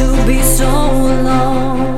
to be so alone.